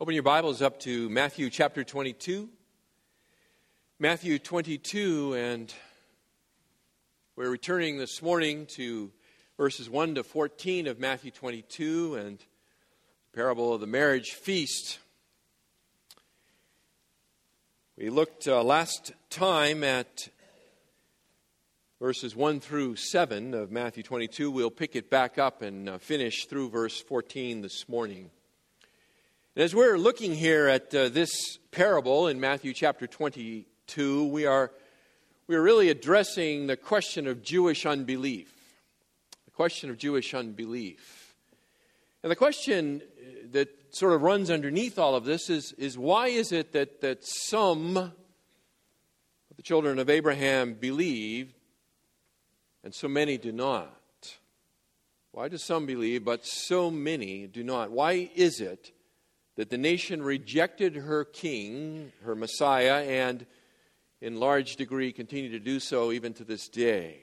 Open your Bibles up to Matthew chapter 22. Matthew 22, and we're returning this morning to verses 1 to 14 of Matthew 22 and the parable of the marriage feast. We looked uh, last time at verses 1 through 7 of Matthew 22. We'll pick it back up and uh, finish through verse 14 this morning. As we're looking here at uh, this parable in Matthew chapter 22, we are, we are really addressing the question of Jewish unbelief. The question of Jewish unbelief. And the question uh, that sort of runs underneath all of this is, is why is it that, that some of the children of Abraham believe and so many do not? Why do some believe, but so many do not? Why is it? That the nation rejected her king, her Messiah, and in large degree continue to do so even to this day.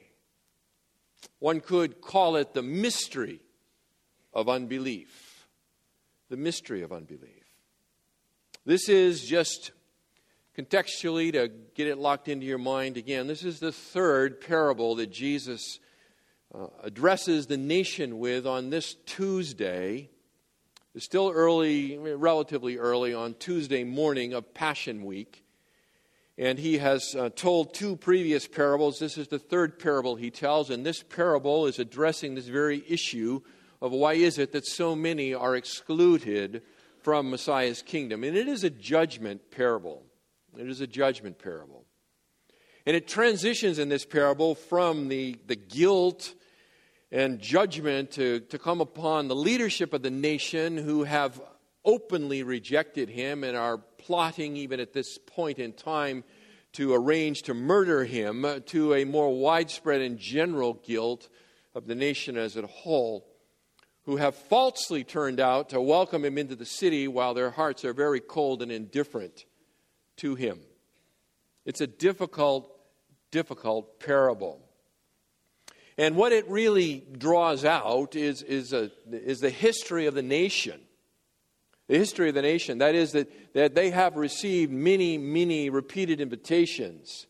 One could call it the mystery of unbelief. The mystery of unbelief. This is just contextually to get it locked into your mind again. This is the third parable that Jesus uh, addresses the nation with on this Tuesday it's still early, relatively early, on Tuesday morning of Passion Week. And he has uh, told two previous parables. This is the third parable he tells, and this parable is addressing this very issue of why is it that so many are excluded from Messiah's kingdom. And it is a judgment parable. It is a judgment parable. And it transitions in this parable from the, the guilt and judgment to, to come upon the leadership of the nation who have openly rejected him and are plotting, even at this point in time, to arrange to murder him, to a more widespread and general guilt of the nation as a whole, who have falsely turned out to welcome him into the city while their hearts are very cold and indifferent to him. It's a difficult, difficult parable. And what it really draws out is, is, a, is the history of the nation. The history of the nation. That is, that, that they have received many, many repeated invitations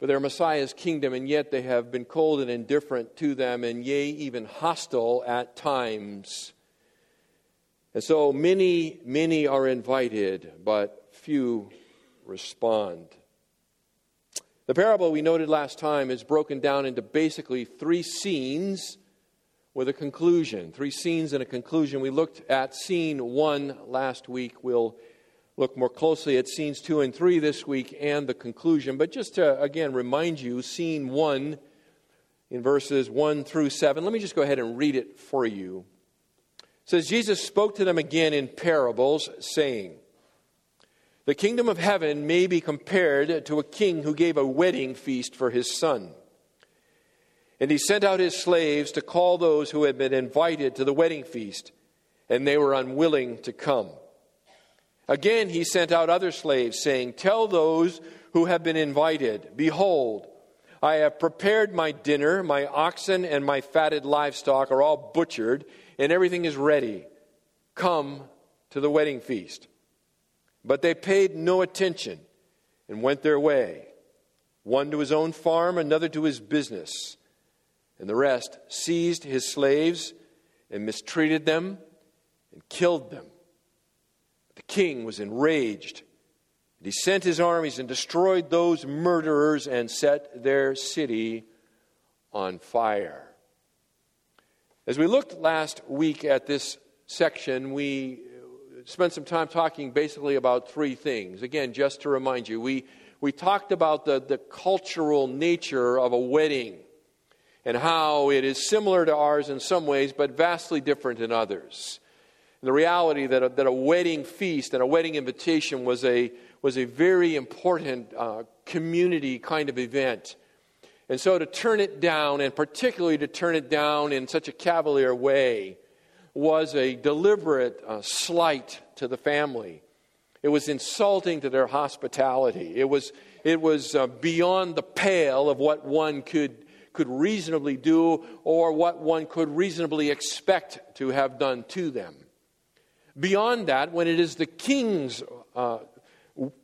for their Messiah's kingdom, and yet they have been cold and indifferent to them, and yea, even hostile at times. And so many, many are invited, but few respond. The parable we noted last time is broken down into basically three scenes with a conclusion. Three scenes and a conclusion. We looked at scene one last week. We'll look more closely at scenes two and three this week and the conclusion. But just to, again, remind you, scene one in verses one through seven, let me just go ahead and read it for you. It says, Jesus spoke to them again in parables, saying, the kingdom of heaven may be compared to a king who gave a wedding feast for his son. And he sent out his slaves to call those who had been invited to the wedding feast, and they were unwilling to come. Again, he sent out other slaves, saying, Tell those who have been invited, Behold, I have prepared my dinner, my oxen and my fatted livestock are all butchered, and everything is ready. Come to the wedding feast. But they paid no attention and went their way, one to his own farm, another to his business. And the rest seized his slaves and mistreated them and killed them. The king was enraged. And he sent his armies and destroyed those murderers and set their city on fire. As we looked last week at this section, we spent some time talking basically about three things. Again, just to remind you, we, we talked about the, the cultural nature of a wedding and how it is similar to ours in some ways, but vastly different in others. And the reality that a, that a wedding feast and a wedding invitation was a, was a very important uh, community kind of event. And so to turn it down, and particularly to turn it down in such a cavalier way, was a deliberate uh, slight to the family. It was insulting to their hospitality. It was, it was uh, beyond the pale of what one could, could reasonably do or what one could reasonably expect to have done to them. Beyond that, when it is the king's uh,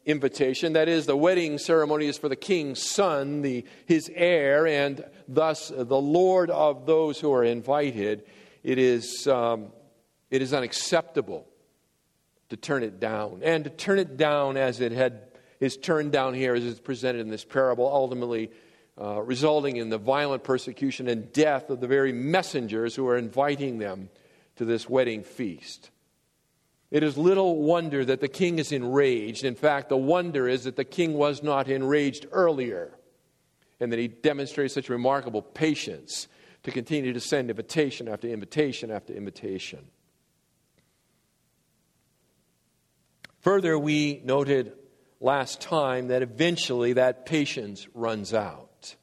invitation, that is, the wedding ceremony is for the king's son, the, his heir, and thus the Lord of those who are invited, it is, um, it is unacceptable to turn it down. And to turn it down as it had, is turned down here, as it's presented in this parable, ultimately uh, resulting in the violent persecution and death of the very messengers who are inviting them to this wedding feast. It is little wonder that the king is enraged. In fact, the wonder is that the king was not enraged earlier and that he demonstrated such remarkable patience to continue to send invitation after invitation after invitation. Further, we noted last time that eventually that patience runs out.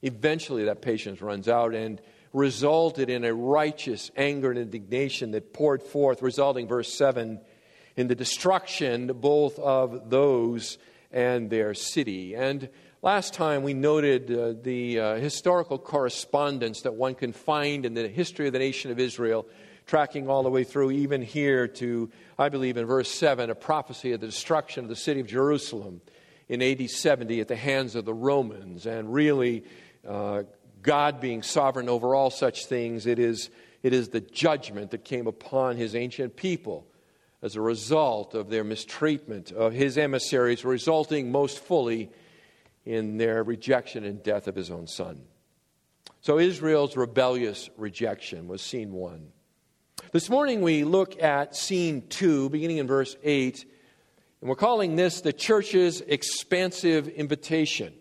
Eventually, that patience runs out and resulted in a righteous anger and indignation that poured forth, resulting, verse 7, in the destruction both of those and their city. And last time we noted uh, the uh, historical correspondence that one can find in the history of the nation of Israel tracking all the way through, even here to, I believe, in verse 7, a prophecy of the destruction of the city of Jerusalem in AD 70 at the hands of the Romans. And really, uh, God being sovereign over all such things, it is, it is the judgment that came upon his ancient people as a result of their mistreatment of his emissaries, resulting most fully in their rejection and death of his own son. So Israel's rebellious rejection was scene one. This morning we look at scene two, beginning in verse 8, and we're calling this the church's expansive invitation.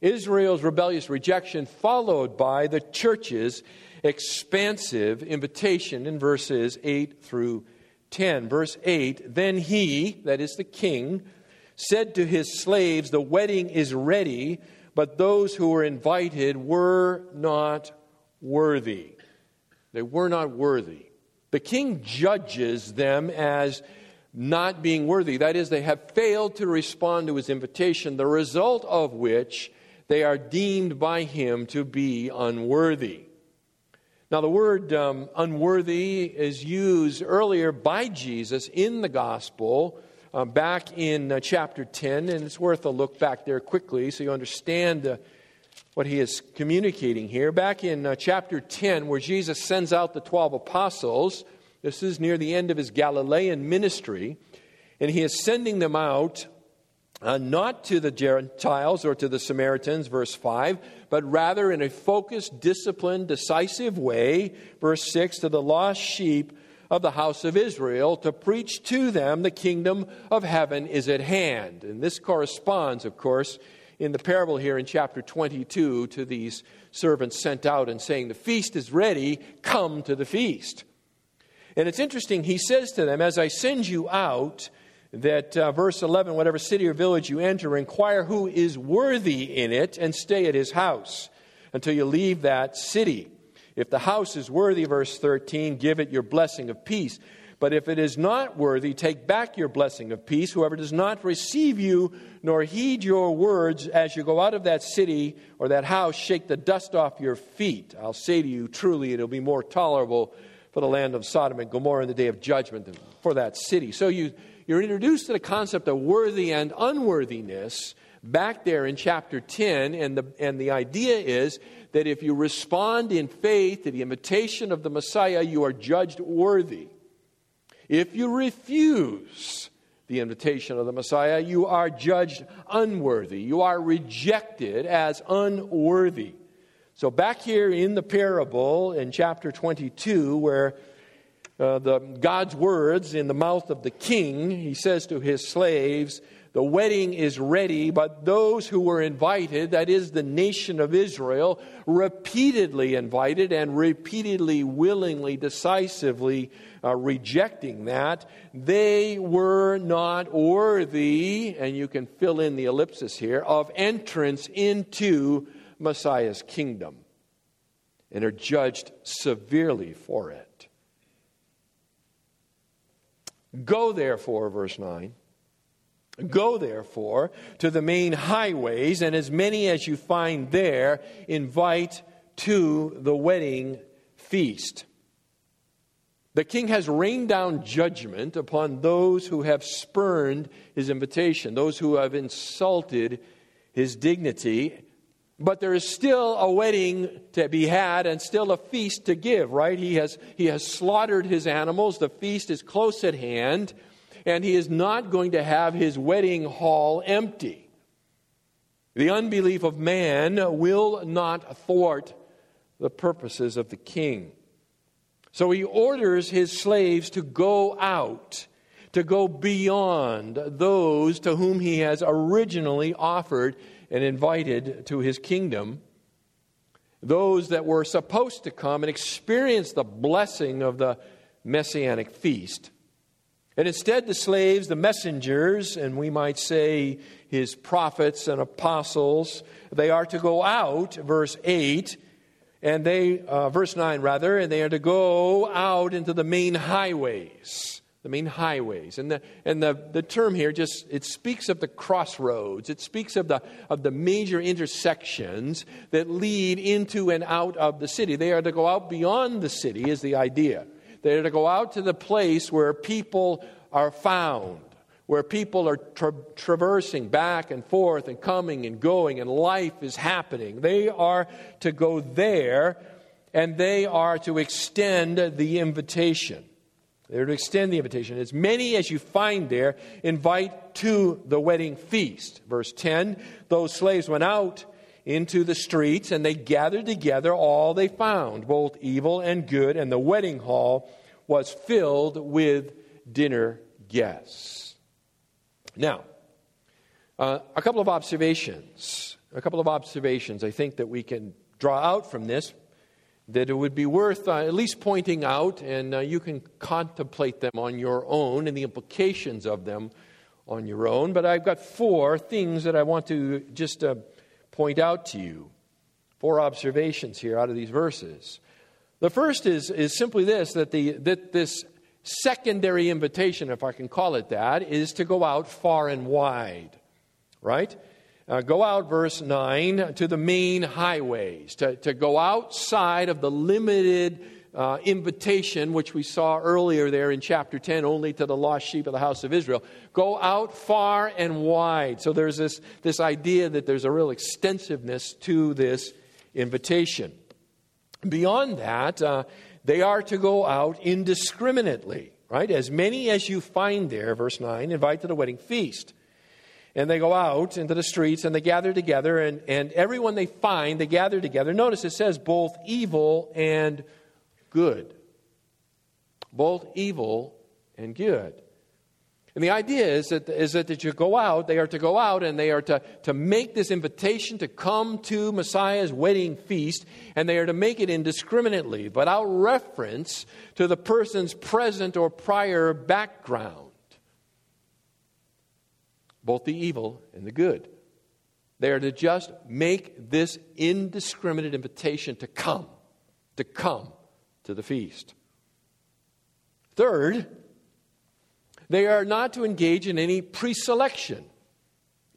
Israel's rebellious rejection, followed by the church's expansive invitation in verses 8 through 10. Verse 8 Then he, that is the king, said to his slaves, The wedding is ready, but those who were invited were not worthy. They were not worthy. The king judges them as not being worthy. That is, they have failed to respond to his invitation, the result of which they are deemed by him to be unworthy. Now, the word um, unworthy is used earlier by Jesus in the gospel, uh, back in uh, chapter 10, and it's worth a look back there quickly so you understand uh, what he is communicating here. Back in uh, chapter 10, where Jesus sends out the 12 apostles, this is near the end of his Galilean ministry, and he is sending them out uh, not to the Gentiles or to the Samaritans, verse 5, but rather in a focused, disciplined, decisive way, verse 6, to the lost sheep of the house of Israel to preach to them the kingdom of heaven is at hand. And this corresponds, of course, in the parable here in chapter 22 to these servants sent out and saying, The feast is ready, come to the feast. And it's interesting, he says to them, As I send you out, that uh, verse 11, whatever city or village you enter, inquire who is worthy in it and stay at his house until you leave that city. If the house is worthy, verse 13, give it your blessing of peace. But if it is not worthy, take back your blessing of peace. Whoever does not receive you nor heed your words as you go out of that city or that house, shake the dust off your feet. I'll say to you, truly, it'll be more tolerable for the land of Sodom and Gomorrah in the day of judgment than for that city. So you, you're introduced to the concept of worthy and unworthiness back there in chapter 10, and the, and the idea is that if you respond in faith to the invitation of the Messiah, you are judged worthy. If you refuse the invitation of the Messiah, you are judged unworthy. You are rejected as unworthy. So, back here in the parable in chapter 22, where uh, the, God's words in the mouth of the king, he says to his slaves, the wedding is ready, but those who were invited, that is the nation of Israel, repeatedly invited and repeatedly, willingly, decisively uh, rejecting that, they were not worthy, and you can fill in the ellipsis here, of entrance into Messiah's kingdom and are judged severely for it. Go therefore, verse 9 Go therefore to the main highways, and as many as you find there, invite to the wedding feast. The king has rained down judgment upon those who have spurned his invitation, those who have insulted his dignity. But there is still a wedding to be had and still a feast to give, right? He has, he has slaughtered his animals. The feast is close at hand, and he is not going to have his wedding hall empty. The unbelief of man will not thwart the purposes of the king. So he orders his slaves to go out, to go beyond those to whom he has originally offered and invited to his kingdom. Those that were supposed to come and experience the blessing of the messianic feast. And instead, the slaves, the messengers, and we might say his prophets and apostles, they are to go out, verse 8, and they, uh, verse 9 rather, and they are to go out into the main highways. The main highways. And, the, and the, the term here just, it speaks of the crossroads. It speaks of the, of the major intersections that lead into and out of the city. They are to go out beyond the city, is the idea. They are to go out to the place where people are found where people are tra- traversing back and forth and coming and going, and life is happening. They are to go there and they are to extend the invitation. They're to extend the invitation. As many as you find there, invite to the wedding feast. Verse 10 Those slaves went out into the streets and they gathered together all they found, both evil and good, and the wedding hall was filled with dinner guests. Now, uh, a couple of observations. A couple of observations I think that we can draw out from this that it would be worth uh, at least pointing out, and uh, you can contemplate them on your own and the implications of them on your own. But I've got four things that I want to just uh, point out to you. Four observations here out of these verses. The first is, is simply this that, the, that this secondary invitation, if I can call it that, is to go out far and wide, right? Uh, go out, verse 9, to the main highways, to, to go outside of the limited uh, invitation, which we saw earlier there in chapter 10, only to the lost sheep of the house of Israel. Go out far and wide. So there's this, this idea that there's a real extensiveness to this invitation. Beyond that, uh, they are to go out indiscriminately, right? As many as you find there, verse 9, invite to the wedding feast. And they go out into the streets and they gather together, and, and everyone they find, they gather together. Notice it says both evil and good. Both evil and good. And the idea is that, is that, that you go out, they are to go out and they are to, to make this invitation to come to Messiah's wedding feast, and they are to make it indiscriminately, without reference to the person's present or prior background, both the evil and the good. They are to just make this indiscriminate invitation to come, to come to the feast. Third, they are not to engage in any pre selection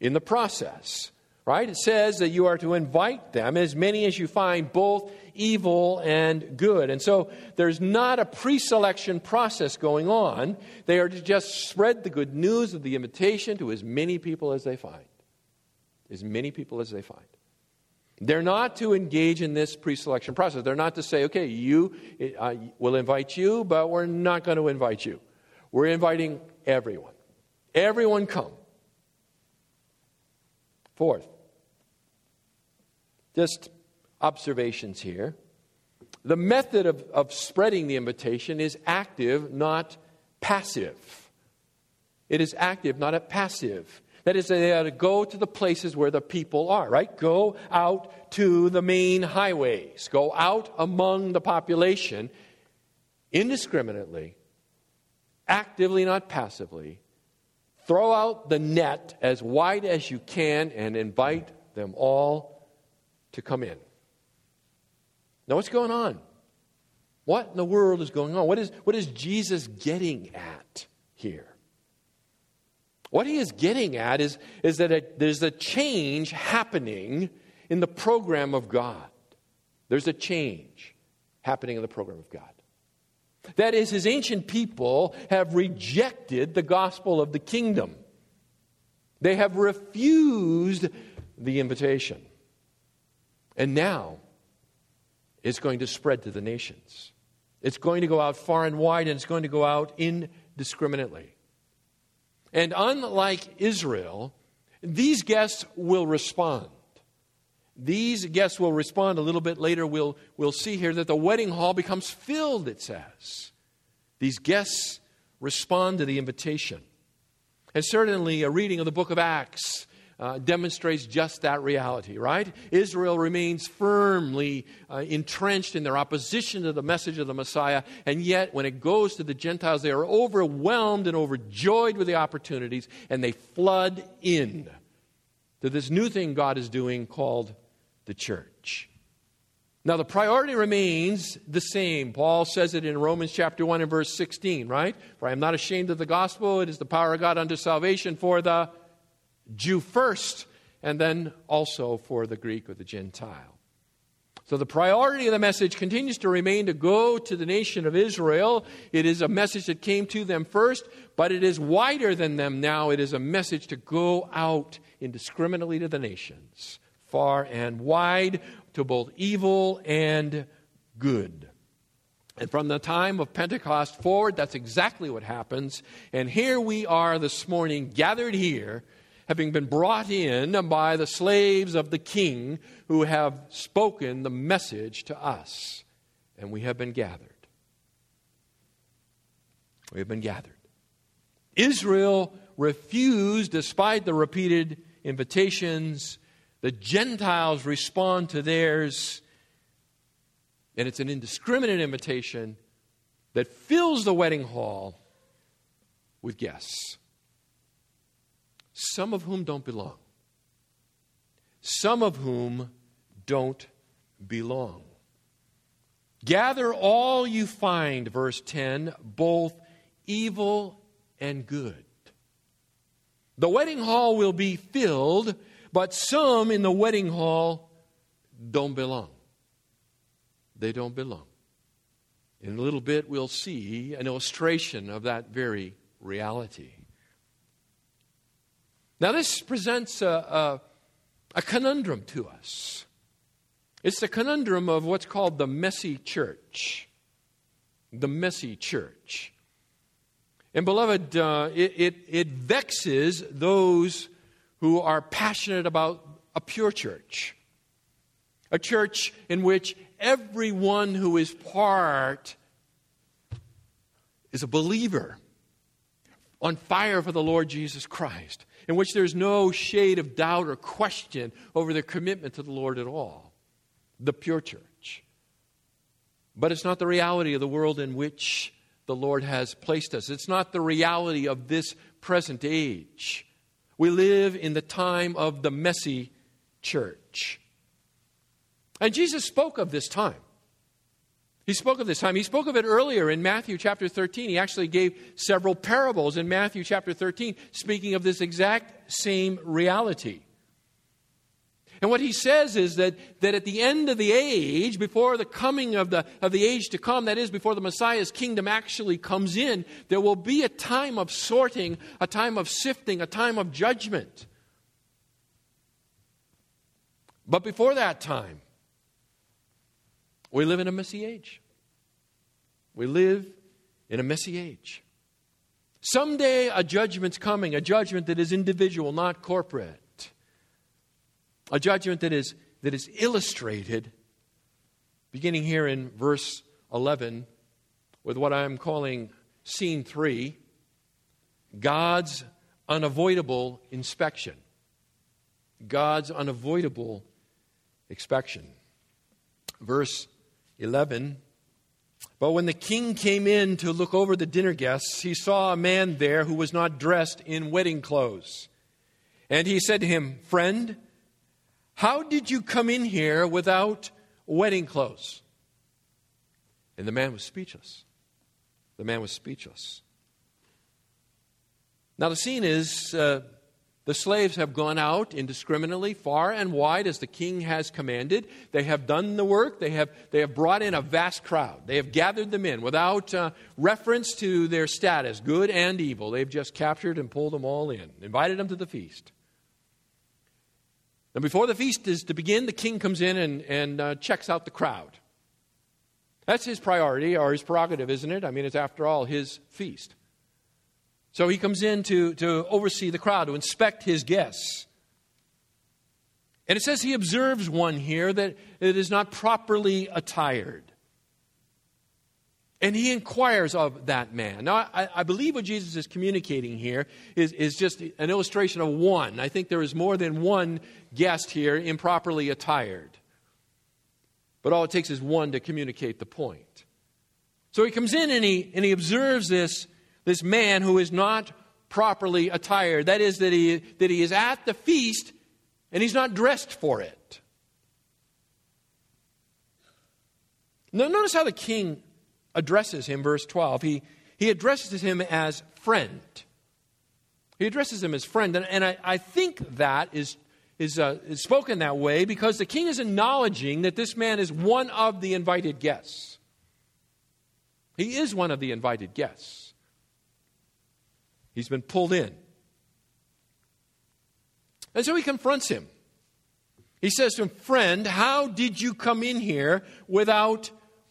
in the process, right? It says that you are to invite them, as many as you find, both evil and good. And so there's not a pre selection process going on. They are to just spread the good news of the invitation to as many people as they find. As many people as they find. They're not to engage in this pre selection process. They're not to say, okay, you, we'll invite you, but we're not going to invite you. We're inviting everyone. Everyone come. Fourth, just observations here. The method of, of spreading the invitation is active, not passive. It is active, not passive. That is, they are to go to the places where the people are, right? Go out to the main highways. Go out among the population indiscriminately actively, not passively. Throw out the net as wide as you can and invite them all to come in. Now, what's going on? What in the world is going on? What is, what is Jesus getting at here? What he is getting at is, is that a, there's a change happening in the program of God. There's a change happening in the program of God. That is, his ancient people have rejected the gospel of the kingdom. They have refused the invitation. And now it's going to spread to the nations. It's going to go out far and wide, and it's going to go out indiscriminately. And unlike Israel, these guests will respond. These guests will respond a little bit later. We'll, we'll see here that the wedding hall becomes filled, it says. These guests respond to the invitation. And certainly, a reading of the book of Acts uh, demonstrates just that reality, right? Israel remains firmly uh, entrenched in their opposition to the message of the Messiah, and yet when it goes to the Gentiles, they are overwhelmed and overjoyed with the opportunities, and they flood in to this new thing God is doing called the church. Now, the priority remains the same. Paul says it in Romans chapter 1 and verse 16, right? For I am not ashamed of the gospel. It is the power of God unto salvation for the Jew first, and then also for the Greek or the Gentile. So the priority of the message continues to remain to go to the nation of Israel. It is a message that came to them first, but it is wider than them now. It is a message to go out indiscriminately to the nations, far and wide, to both evil and good. And from the time of Pentecost forward, that's exactly what happens. And here we are this morning, gathered here having been brought in by the slaves of the king who have spoken the message to us. And we have been gathered. We have been gathered. Israel refused, despite the repeated invitations. The Gentiles respond to theirs. And it's an indiscriminate invitation that fills the wedding hall with guests some of whom don't belong. Some of whom don't belong. Gather all you find, verse 10, both evil and good. The wedding hall will be filled, but some in the wedding hall don't belong. They don't belong. In a little bit, we'll see an illustration of that very reality. Now, this presents a, a, a conundrum to us. It's the conundrum of what's called the messy church. The messy church. And, beloved, uh, it, it, it vexes those who are passionate about a pure church. A church in which everyone who is part is a believer on fire for the Lord Jesus Christ in which there's no shade of doubt or question over their commitment to the Lord at all. The pure church. But it's not the reality of the world in which the Lord has placed us. It's not the reality of this present age. We live in the time of the messy church. And Jesus spoke of this time. He spoke of this time. He spoke of it earlier in Matthew chapter 13. He actually gave several parables in Matthew chapter 13 speaking of this exact same reality. And what he says is that, that at the end of the age, before the coming of the, of the age to come, that is, before the Messiah's kingdom actually comes in, there will be a time of sorting, a time of sifting, a time of judgment. But before that time, we live in a messy age. We live in a messy age. Someday a judgment's coming, a judgment that is individual, not corporate. A judgment that is, that is illustrated, beginning here in verse 11, with what I'm calling scene three God's unavoidable inspection. God's unavoidable inspection. Verse 11. But when the king came in to look over the dinner guests, he saw a man there who was not dressed in wedding clothes. And he said to him, Friend, how did you come in here without wedding clothes? And the man was speechless. The man was speechless. Now, the scene is uh, The slaves have gone out indiscriminately, far and wide, as the king has commanded. They have done the work. They have, they have brought in a vast crowd. They have gathered them in without uh, reference to their status, good and evil. They've just captured and pulled them all in, invited them to the feast. And before the feast is to begin, the king comes in and, and uh, checks out the crowd. That's his priority or his prerogative, isn't it? I mean, it's after all his feast. So he comes in to, to oversee the crowd, to inspect his guests. And it says he observes one here that it is not properly attired. And he inquires of that man. Now, I, I, believe what Jesus is communicating here is, is just an illustration of one. I think there is more than one guest here improperly attired. But all it takes is one to communicate the point. So he comes in and he, and he observes this this man who is not properly attired. That is, that he, that he is at the feast and he's not dressed for it. Now, notice how the king addresses him, verse 12. He, he addresses him as friend. He addresses him as friend. And, and I, I think that is, is, uh, is spoken that way because the king is acknowledging that this man is one of the invited guests. He is one of the invited guests. He's been pulled in. And so he confronts him. He says to him, Friend, how did you come in here without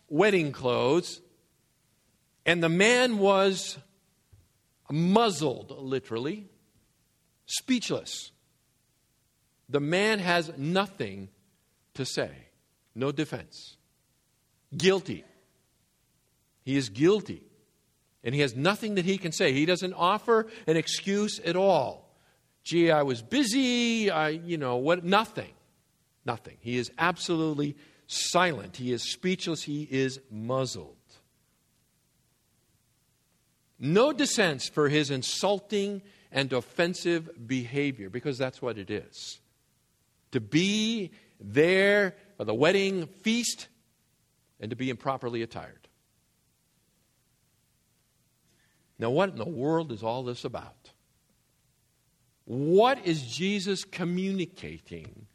wedding clothes? And the man was muzzled, literally, speechless. The man has nothing to say, no defense. Guilty. He is guilty. And he has nothing that he can say. He doesn't offer an excuse at all. Gee, I was busy, I, you know, what? Nothing. Nothing. He is absolutely silent. He is speechless. He is muzzled. No dissent for his insulting and offensive behavior, because that's what it is. To be there for the wedding feast and to be improperly attired. Now, what in the world is all this about? What is Jesus communicating?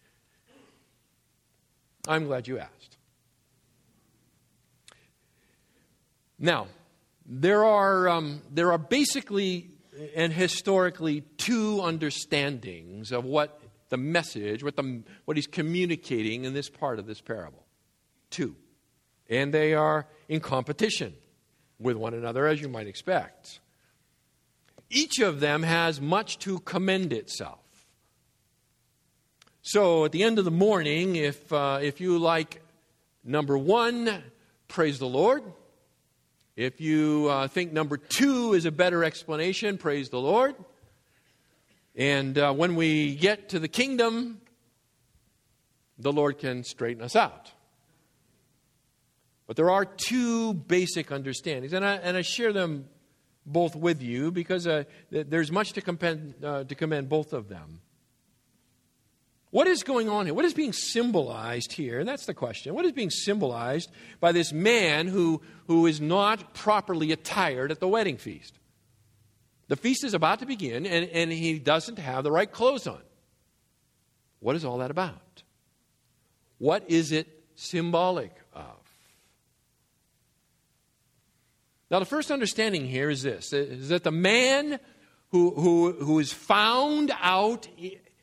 I'm glad you asked. Now, there are, um, there are basically and historically two understandings of what the message, what, the, what he's communicating in this part of this parable. Two. And they are in competition with one another, as you might expect. Each of them has much to commend itself. So at the end of the morning, if, uh, if you like number one, praise the Lord. If you uh, think number two is a better explanation, praise the Lord. And uh, when we get to the kingdom, the Lord can straighten us out. But there are two basic understandings, and I, and I share them both with you because uh, there's much to commend, uh, to commend both of them. What is going on here? What is being symbolized here? And that's the question. What is being symbolized by this man who, who is not properly attired at the wedding feast? The feast is about to begin, and, and he doesn't have the right clothes on. What is all that about? What is it symbolic of? Now, the first understanding here is this is that the man who, who, who is found out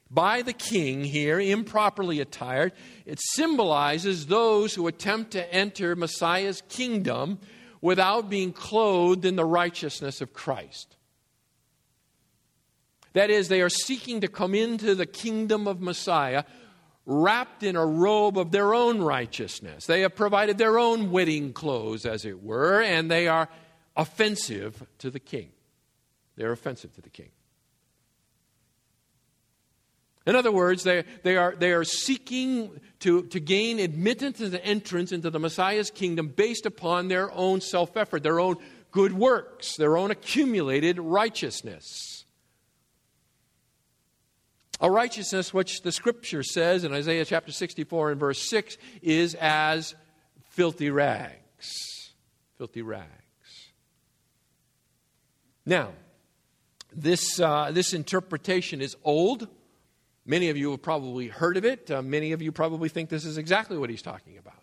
by the king here, improperly attired, it symbolizes those who attempt to enter Messiah's kingdom without being clothed in the righteousness of Christ. That is, they are seeking to come into the kingdom of Messiah wrapped in a robe of their own righteousness. They have provided their own wedding clothes, as it were, and they are offensive to the king. They're offensive to the king. In other words, they, they, are, they are seeking to, to gain admittance and entrance into the Messiah's kingdom based upon their own self effort, their own good works, their own accumulated righteousness. A righteousness which the scripture says in Isaiah chapter 64 and verse 6 is as filthy rags. Filthy rags. Now, This, uh, this interpretation is old. Many of you have probably heard of it. Uh, many of you probably think this is exactly what he's talking about.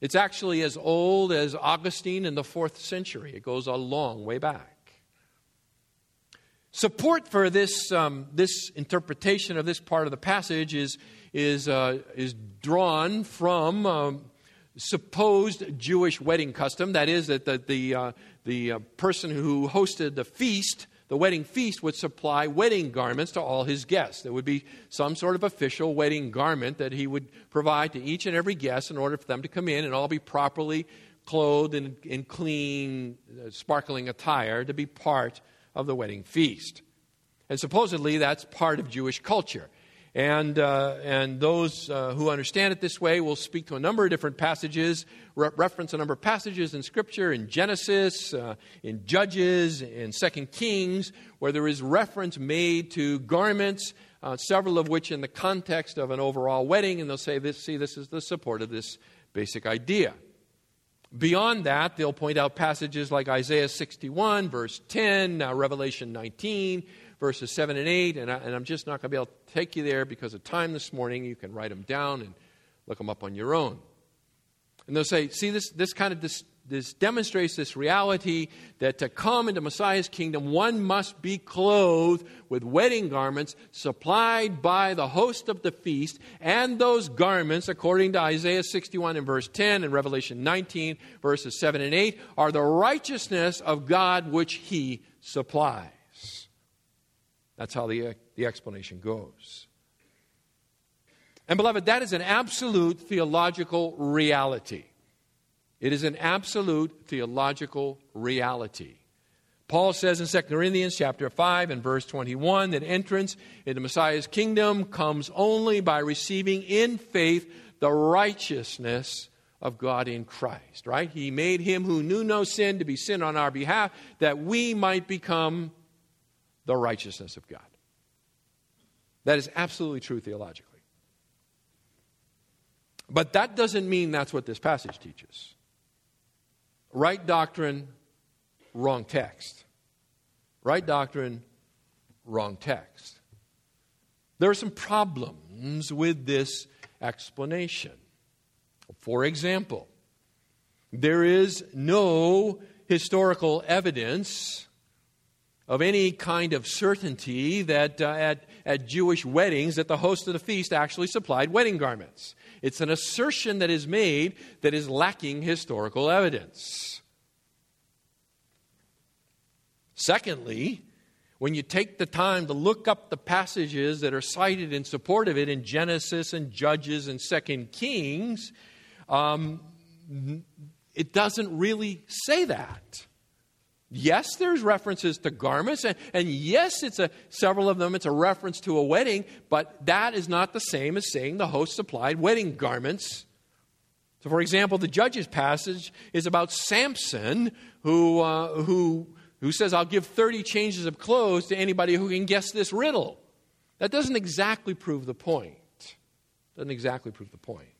It's actually as old as Augustine in the fourth century, it goes a long way back. Support for this, um, this interpretation of this part of the passage is, is, uh, is drawn from um, supposed Jewish wedding custom. That is, that the, the, uh, the uh, person who hosted the feast, the wedding feast, would supply wedding garments to all his guests. There would be some sort of official wedding garment that he would provide to each and every guest in order for them to come in and all be properly clothed in, in clean, uh, sparkling attire to be part of the wedding feast. And supposedly that's part of Jewish culture. And, uh, and those uh, who understand it this way will speak to a number of different passages, re- reference a number of passages in Scripture, in Genesis, uh, in Judges, in Second Kings, where there is reference made to garments, uh, several of which in the context of an overall wedding, and they'll say, this, see, this is the support of this basic idea. Beyond that, they'll point out passages like Isaiah 61, verse 10, now Revelation 19, verses 7 and 8. And, I, am just not going to be able to take you there because of time this morning. You can write them down and look them up on your own. And they'll say, see, this, this kind of dis- this demonstrates this reality that to come into Messiah's kingdom, one must be clothed with wedding garments supplied by the host of the feast. And those garments, according to Isaiah 61 and verse 10 and Revelation 19, verses 7 and 8, are the righteousness of God which he supplies. That's how the, uh, the explanation goes. And, beloved, that is an absolute theological reality. It is an absolute theological reality. Paul says in 2 Corinthians chapter 5 and verse 21 that entrance into Messiah's kingdom comes only by receiving in faith the righteousness of God in Christ, right? He made him who knew no sin to be sin on our behalf that we might become the righteousness of God. That is absolutely true theologically. But that doesn't mean that's what this passage teaches. Right doctrine, wrong text. Right doctrine, wrong text. There are some problems with this explanation. For example, there is no historical evidence of any kind of certainty that uh, at, at Jewish weddings that the host of the feast actually supplied wedding garments. It's an assertion that is made that is lacking historical evidence. Secondly, when you take the time to look up the passages that are cited in support of it in Genesis and Judges and Second Kings, um, it doesn't really say that. Yes, there's references to garments, and, and yes, it's a several of them. It's a reference to a wedding, but that is not the same as saying the host supplied wedding garments. So, for example, the Judges passage is about Samson, who uh, who who says, "I'll give thirty changes of clothes to anybody who can guess this riddle." That doesn't exactly prove the point. Doesn't exactly prove the point.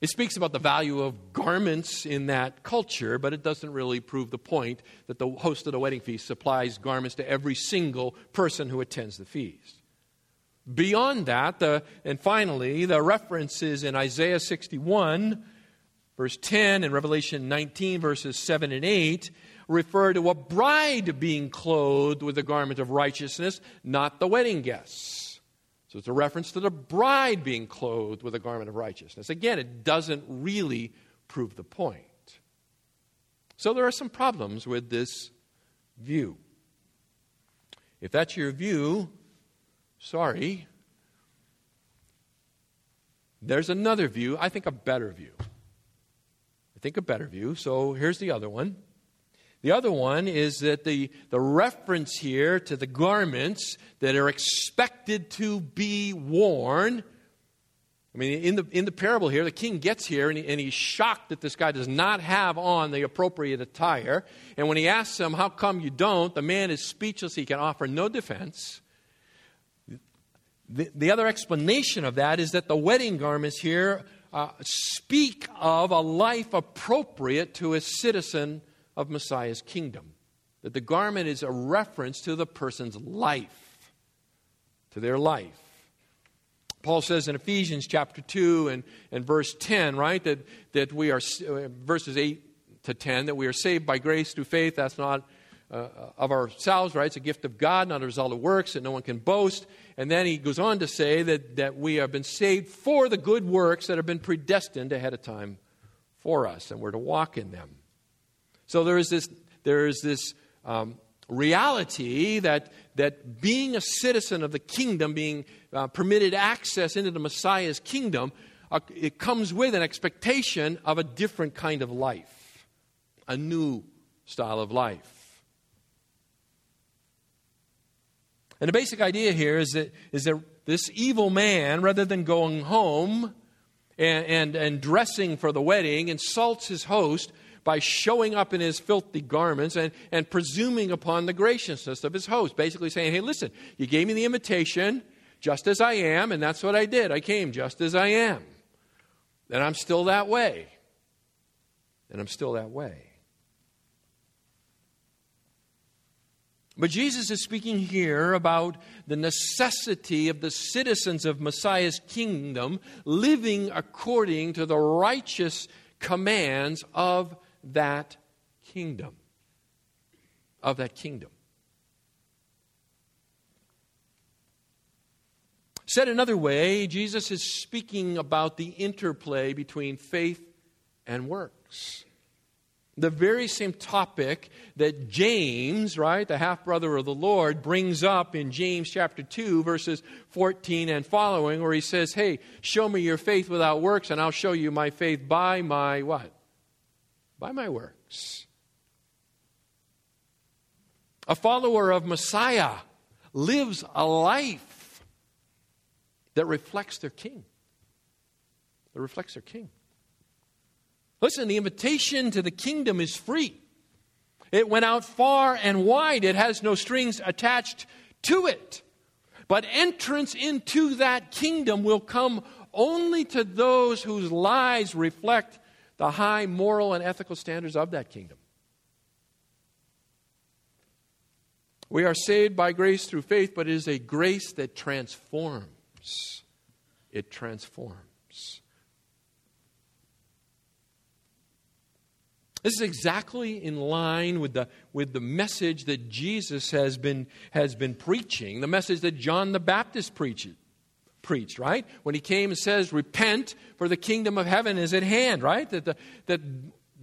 It speaks about the value of garments in that culture, but it doesn't really prove the point that the host of the wedding feast supplies garments to every single person who attends the feast. Beyond that, the, and finally, the references in Isaiah 61, verse 10, and Revelation 19, verses 7 and 8, refer to a bride being clothed with the garment of righteousness, not the wedding guests. So it's a reference to the bride being clothed with a garment of righteousness. Again, it doesn't really prove the point. So there are some problems with this view. If that's your view, sorry. There's another view, I think a better view. I think a better view. So here's the other one. The other one is that the, the reference here to the garments that are expected to be worn. I mean, in the, in the parable here, the king gets here and, he, and he's shocked that this guy does not have on the appropriate attire. And when he asks him, How come you don't? the man is speechless. He can offer no defense. The, the other explanation of that is that the wedding garments here uh, speak of a life appropriate to a citizen of Messiah's kingdom. That the garment is a reference to the person's life, to their life. Paul says in Ephesians chapter 2 and, and verse 10, right, that, that we are, uh, verses 8 to 10, that we are saved by grace through faith. That's not uh, of ourselves, right? It's a gift of God, not a result of works that no one can boast. And then he goes on to say that, that we have been saved for the good works that have been predestined ahead of time for us, and we're to walk in them. So there is this, there is this um, reality that, that being a citizen of the kingdom, being uh, permitted access into the Messiah's kingdom, uh, it comes with an expectation of a different kind of life, a new style of life. And the basic idea here is that, is that this evil man, rather than going home and, and, and dressing for the wedding, insults his host by showing up in his filthy garments and, and presuming upon the graciousness of his host. Basically saying, hey, listen, you gave me the invitation just as I am, and that's what I did. I came just as I am. And I'm still that way. And I'm still that way. But Jesus is speaking here about the necessity of the citizens of Messiah's kingdom living according to the righteous commands of that kingdom. Of that kingdom. Said another way, Jesus is speaking about the interplay between faith and works the very same topic that James, right, the half brother of the Lord, brings up in James chapter 2, verses 14 and following, where he says, Hey, show me your faith without works, and I'll show you my faith by my what? By my works. A follower of Messiah lives a life that reflects their king. That reflects their king. Listen, the invitation to the kingdom is free. It went out far and wide, it has no strings attached to it. But entrance into that kingdom will come only to those whose lives reflect the high moral and ethical standards of that kingdom. We are saved by grace through faith, but it is a grace that transforms. It transforms. This is exactly in line with the, with the message that Jesus has been, has been preaching, the message that John the Baptist preached, preached, right? When he came and says, Repent, for the kingdom of heaven is at hand, right? That, the, that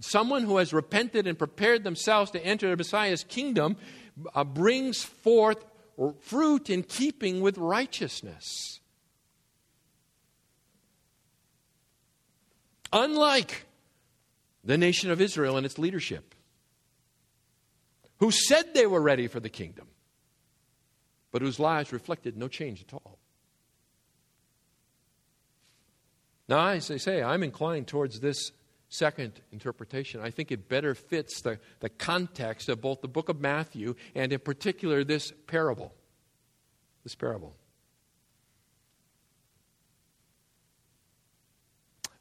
someone who has repented and prepared themselves to enter the Messiah's kingdom uh, brings forth fruit in keeping with righteousness. Unlike the nation of Israel and its leadership, who said they were ready for the kingdom, but whose lives reflected no change at all. Now, as I say, I'm inclined towards this second interpretation. I think it better fits the, the context of both the book of Matthew and, in particular, this parable. This parable.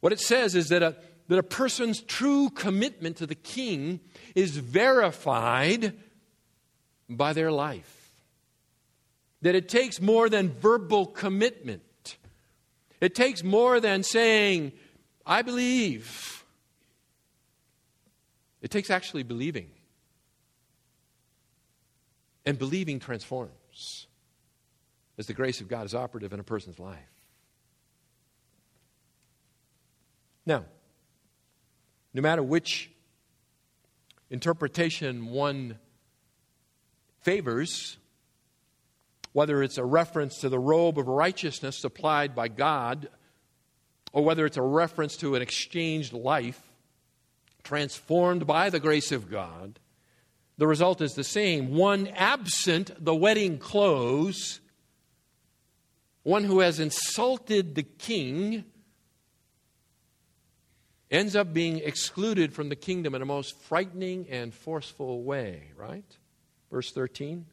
What it says is that a, that a person's true commitment to the king is verified by their life. That it takes more than verbal commitment, it takes more than saying, I believe. It takes actually believing. And believing transforms as the grace of God is operative in a person's life. Now, no matter which interpretation one favors, whether it's a reference to the robe of righteousness supplied by God, or whether it's a reference to an exchanged life transformed by the grace of God, the result is the same. One absent the wedding clothes, one who has insulted the king ends up being excluded from the kingdom in a most frightening and forceful way, right? Verse 13.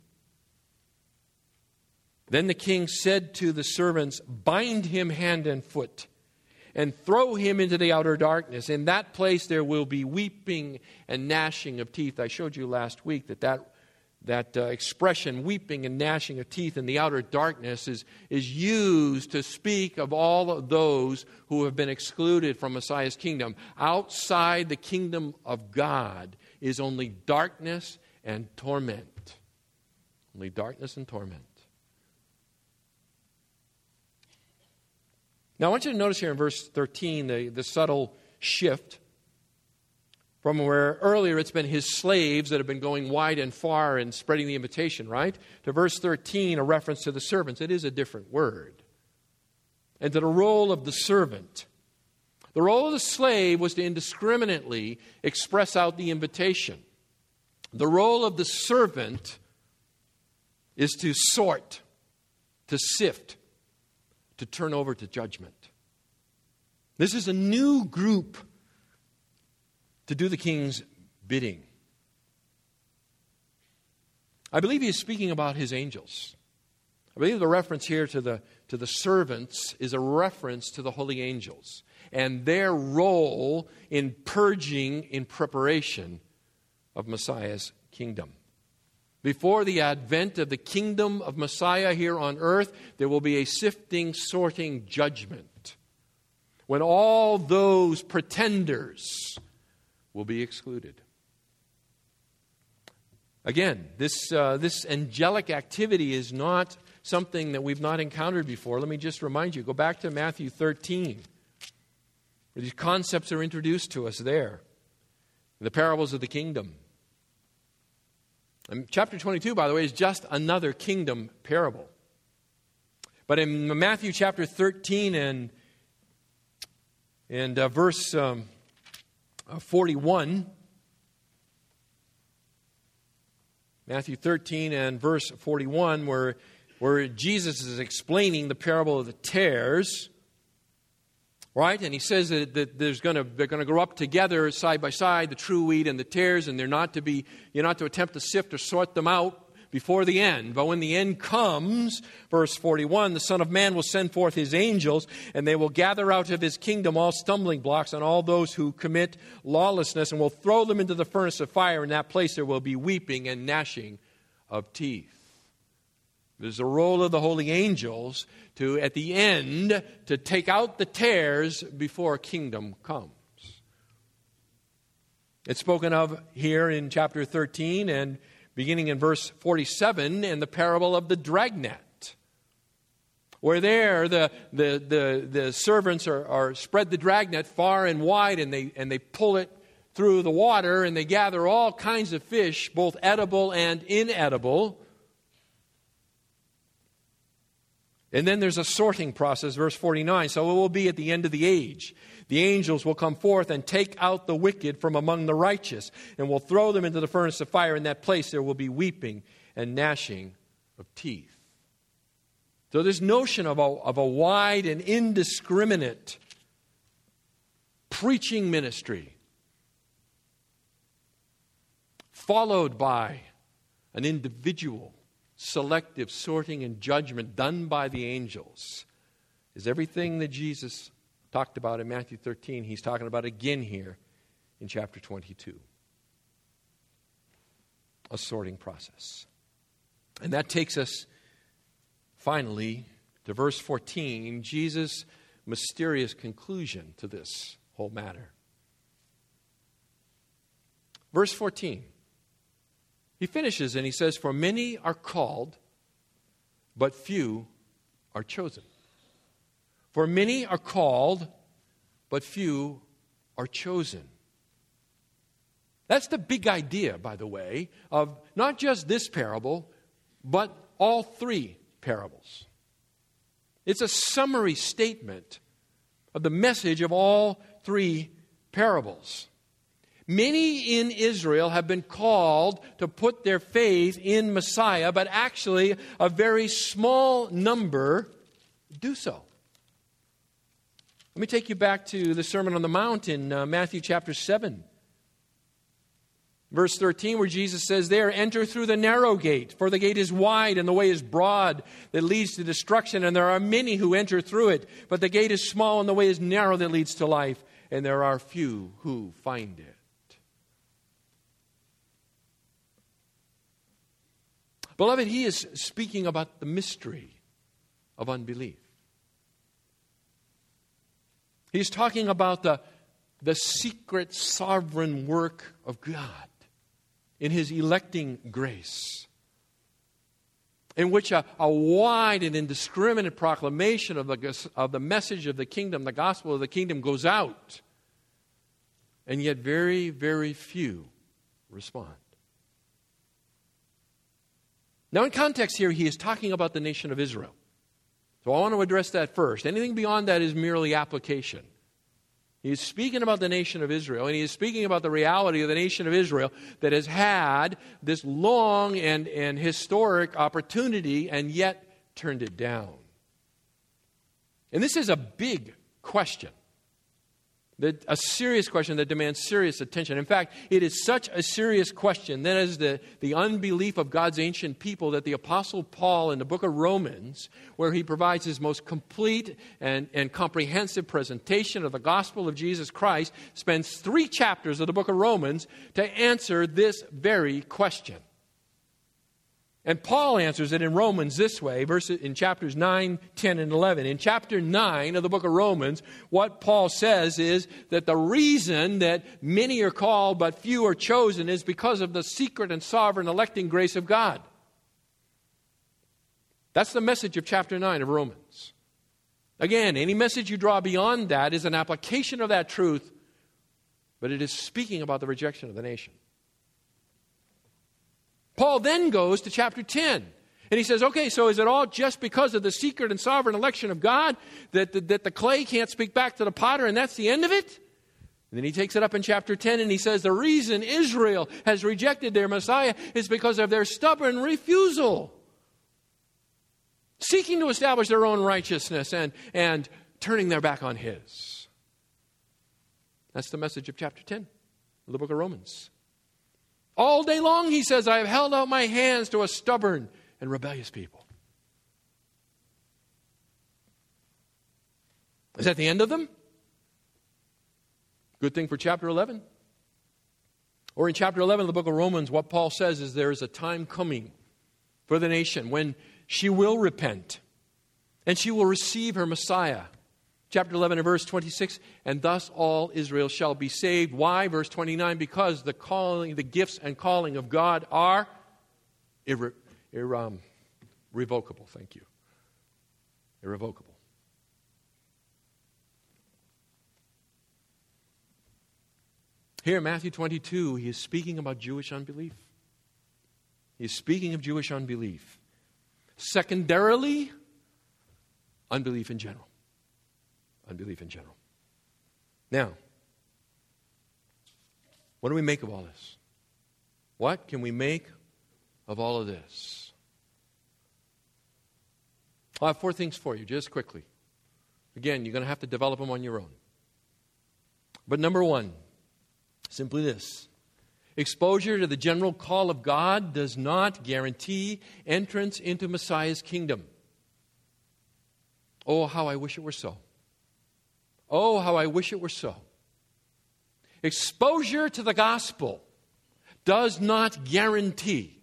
Then the king said to the servants, Bind him hand and foot, and throw him into the outer darkness. In that place there will be weeping and gnashing of teeth. I showed you last week that that that uh, expression, weeping and gnashing of teeth in the outer darkness, is, is used to speak of all of those who have been excluded from Messiah's kingdom. Outside the kingdom of God is only darkness and torment. Only darkness and torment. Now, I want you to notice here in verse 13 the, the subtle shift from where earlier it's been his slaves that have been going wide and far and spreading the invitation, right? To verse 13, a reference to the servants. It is a different word. And to the role of the servant. The role of the slave was to indiscriminately express out the invitation. The role of the servant is to sort, to sift, to turn over to judgment. This is a new group to do the king's bidding. I believe he is speaking about his angels. I believe the reference here to the, to the servants is a reference to the holy angels and their role in purging in preparation of Messiah's kingdom. Before the advent of the kingdom of Messiah here on earth, there will be a sifting, sorting judgment when all those pretenders will be excluded. Again, this, uh, this angelic activity is not something that we've not encountered before. Let me just remind you go back to Matthew 13, where these concepts are introduced to us there. The parables of the kingdom. And chapter 22, by the way, is just another kingdom parable. But in Matthew chapter 13 and, and uh, verse um, uh, 41. Matthew 13 and verse 41, where, where Jesus is explaining the parable of the tares. Right? And he says that, that there's gonna, they're going to grow up together side by side, the true wheat and the tares, and they're not to be, you're not to attempt to sift or sort them out before the end. But when the end comes, verse 41, the Son of Man will send forth his angels, and they will gather out of his kingdom all stumbling blocks and all those who commit lawlessness, and will throw them into the furnace of fire. In that place there will be weeping and gnashing of teeth. There's a role of the holy angels to, at the end, to take out the tares before kingdom comes. It's spoken of here in chapter 13 and beginning in verse 47 in the parable of the dragnet. Where there the, the, the, the servants are, are spread the dragnet far and wide and they, and they pull it through the water and they gather all kinds of fish, both edible and inedible. And then there's a sorting process, verse 49. So it will be at the end of the age. The angels will come forth and take out the wicked from among the righteous, and will throw them into the furnace of fire. In that place there will be weeping and gnashing of teeth. So, this notion of a, of a wide and indiscriminate preaching ministry, followed by an individual selective sorting and judgment done by the angels, is everything that Jesus talked about in Matthew 13, he's talking about again here in chapter 22. A sorting process. And that takes us finally to verse 14, Jesus' mysterious conclusion to this whole matter. Verse 14. He finishes and he says, For many are called, but few are chosen. For many are called, but few are chosen. That's the big idea, by the way, of not just this parable, but all three parables. It's a summary statement of the message of all three parables. Many in Israel have been called to put their faith in Messiah, but actually a very small number do so. Let me take you back to the Sermon on the Mount in uh, Matthew chapter 7. Verse 13, where Jesus says, There, enter through the narrow gate, for the gate is wide and the way is broad that leads to destruction, and there are many who enter through it. But the gate is small and the way is narrow that leads to life, and there are few who find it. Beloved, he is speaking about the mystery of unbelief. He's talking about the, the secret sovereign work of God in his electing grace, in which a, a wide and indiscriminate proclamation of the, of the message of the kingdom, the gospel of the kingdom, goes out, and yet very, very few respond. Now, in context here, he is talking about the nation of Israel. So I want to address that first. Anything beyond that is merely application. He is speaking about the nation of Israel, and he is speaking about the reality of the nation of Israel that has had this long and, and historic opportunity and yet turned it down. And this is a big question. A serious question that demands serious attention. In fact, it is such a serious question that is the, the unbelief of God's ancient people that the Apostle Paul in the book of Romans, where he provides his most complete and, and comprehensive presentation of the gospel of Jesus Christ, spends three chapters of the book of Romans to answer this very question. And Paul answers it in Romans this way, verses in chapters 9, 10, and 11. In chapter 9 of the book of Romans, what Paul says is that the reason that many are called but few are chosen is because of the secret and sovereign electing grace of God. That's the message of chapter 9 of Romans. Again, any message you draw beyond that is an application of that truth, but it is speaking about the rejection of the nation. Paul then goes to chapter 10. And he says, okay, so is it all just because of the secret and sovereign election of God that, that, that, the clay can't speak back to the potter and that's the end of it? And then he takes it up in chapter 10 and he says, the reason Israel has rejected their Messiah is because of their stubborn refusal, seeking to establish their own righteousness and, and turning their back on his. That's the message of chapter 10 of the book of Romans. All day long, he says, I have held out my hands to a stubborn and rebellious people. Is that the end of them? Good thing for chapter 11. Or in chapter 11 of the book of Romans, what Paul says is there is a time coming for the nation when she will repent and she will receive her Messiah chapter 11 and verse 26 and thus all israel shall be saved. Why? Verse 29 because the calling the gifts and calling of god are irre, irre, um, irrevocable thank you. Irrevocable. Here in matthew 22 he is speaking about jewish unbelief. He is speaking of jewish unbelief. Secondarily unbelief in general unbelief in general. Now, what do we make of all this? What can we make of all of this? I have four things for you, just quickly. Again, you're going to have to develop them on your own. But number one, simply this exposure to the general call of God does not guarantee entrance into Messiah's kingdom. Oh, how I wish it were so. Oh, how I wish it were so. Exposure to the gospel does not guarantee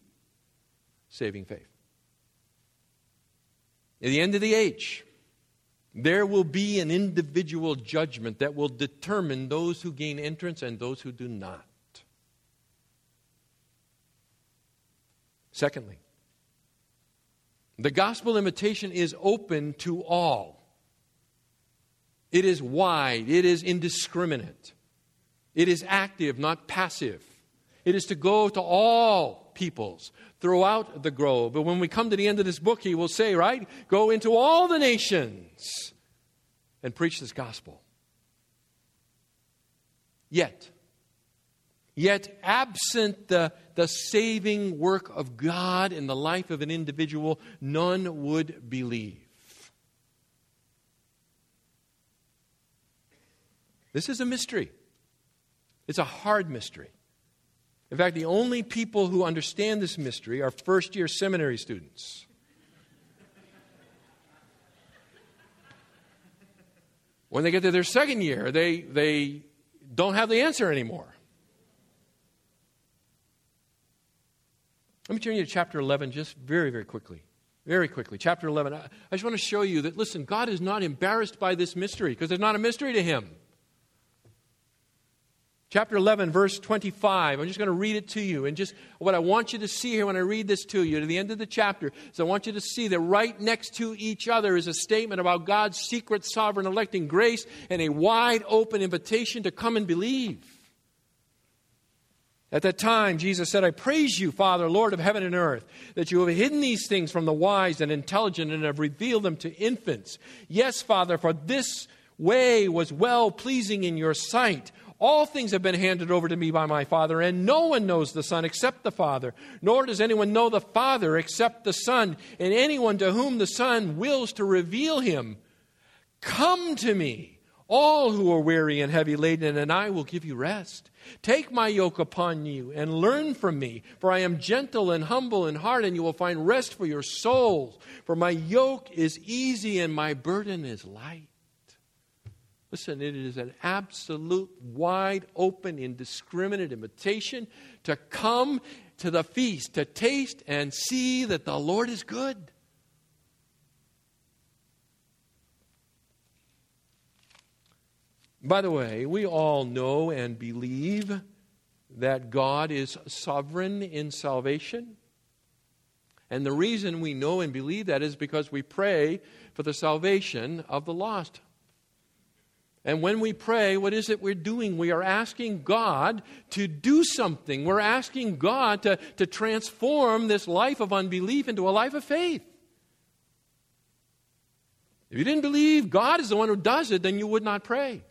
saving faith. At the end of the age, there will be an individual judgment that will determine those who gain entrance and those who do not. Secondly, the gospel invitation is open to all. It is wide, it is indiscriminate, it is active, not passive. It is to go to all peoples throughout the globe. But when we come to the end of this book, he will say, right? Go into all the nations and preach this gospel. Yet, yet absent the, the saving work of God in the life of an individual, none would believe. This is a mystery. It's a hard mystery. In fact, the only people who understand this mystery are first year seminary students. When they get to their second year, they, they don't have the answer anymore. Let me turn you to chapter 11 just very, very quickly. Very quickly. Chapter 11. I just want to show you that, listen, God is not embarrassed by this mystery because there's not a mystery to him. Chapter 11, verse 25. I'm just going to read it to you. And just what I want you to see here when I read this to you to the end of the chapter is I want you to see that right next to each other is a statement about God's secret, sovereign, electing grace and a wide open invitation to come and believe. At that time, Jesus said, I praise you, Father, Lord of heaven and earth, that you have hidden these things from the wise and intelligent and have revealed them to infants. Yes, Father, for this way was well pleasing in your sight. All things have been handed over to me by my Father, and no one knows the Son except the Father, nor does anyone know the Father except the Son, and anyone to whom the Son wills to reveal him. Come to me, all who are weary and heavy laden, and I will give you rest. Take my yoke upon you and learn from me, for I am gentle and humble in heart, and you will find rest for your souls. For my yoke is easy and my burden is light. Listen, it is an absolute, wide open, indiscriminate invitation to come to the feast, to taste and see that the Lord is good. By the way, we all know and believe that God is sovereign in salvation. And the reason we know and believe that is because we pray for the salvation of the lost. And when we pray, what is it we're doing? We are asking God to do something. We're asking God to, to transform this life of unbelief into a life of faith. If you didn't believe God is the one who does it, then you would not pray.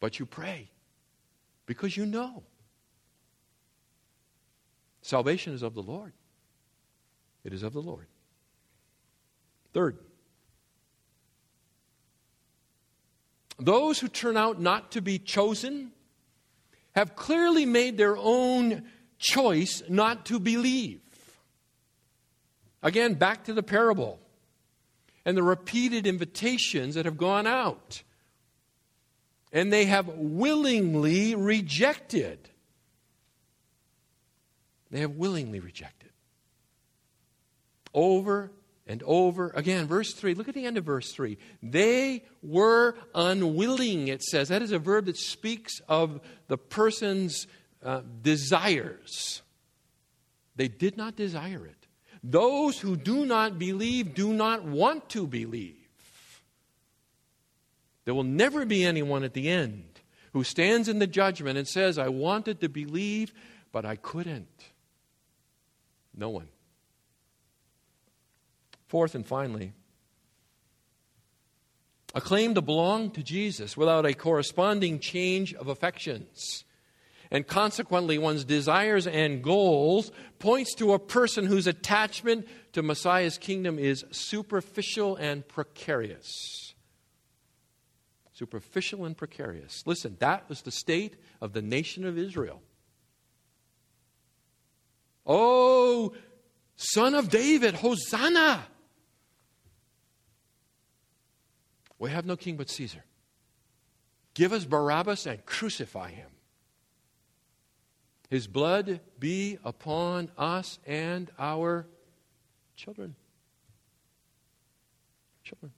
But you pray because you know. Salvation is of the Lord. It is of the Lord. Third, those who turn out not to be chosen have clearly made their own choice not to believe. Again, back to the parable and the repeated invitations that have gone out. And they have willingly rejected. They have willingly rejected. Over and over again. Verse 3, look at the end of verse 3. They were unwilling, it says. That is a verb that speaks of the person's uh, desires. They did not desire it. Those who do not believe do not want to believe. There will never be anyone at the end who stands in the judgment and says, I wanted to believe, but I couldn't. No one. Fourth and finally, a claim to belong to Jesus without a corresponding change of affections. And consequently, one's desires and goals points to a person whose attachment to Messiah's kingdom is superficial and precarious. Superficial and precarious. Listen, that was the state of the nation of Israel. Oh, son of David, Hosanna! We have no king but Caesar. Give us Barabbas and crucify him. His blood be upon us and our children. Children.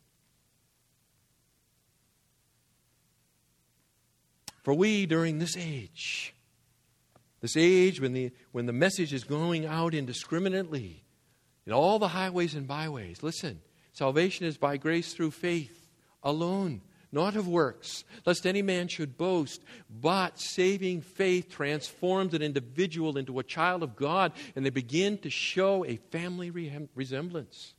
For we, during this age, this age when the, when the message is going out indiscriminately in all the highways and byways, listen, salvation is by grace through faith alone, not of works, lest any man should boast. But saving faith transforms an individual into a child of God, and they begin to show a family resemblance.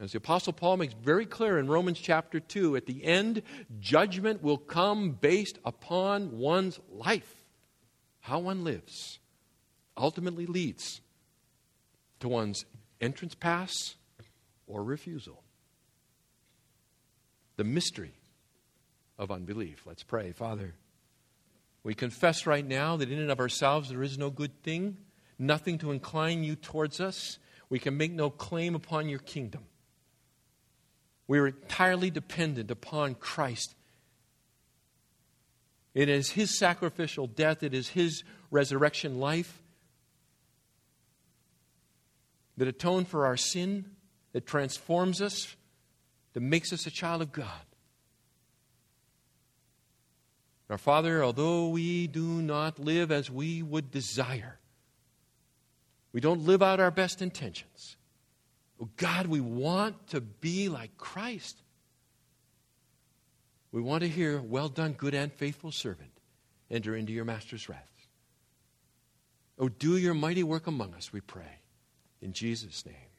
As the Apostle Paul makes very clear in Romans chapter 2, at the end, judgment will come based upon one's life. How one lives ultimately leads to one's entrance pass or refusal the mystery of unbelief. Let's pray. Father, we confess right now that in and of ourselves there is no good thing, nothing to incline you towards us. We can make no claim upon your kingdom. We are entirely dependent upon Christ It is His sacrificial death, it is His resurrection life that atoned for our sin, that transforms us, that makes us a child of God. Our Father, although we do not live as we would desire, we don't live out our best intentions. Oh God, we want to be like Christ. We want to hear, Well done, good and faithful servant. Enter into your master's rest. Oh, do your mighty work among us, we pray. In Jesus' name.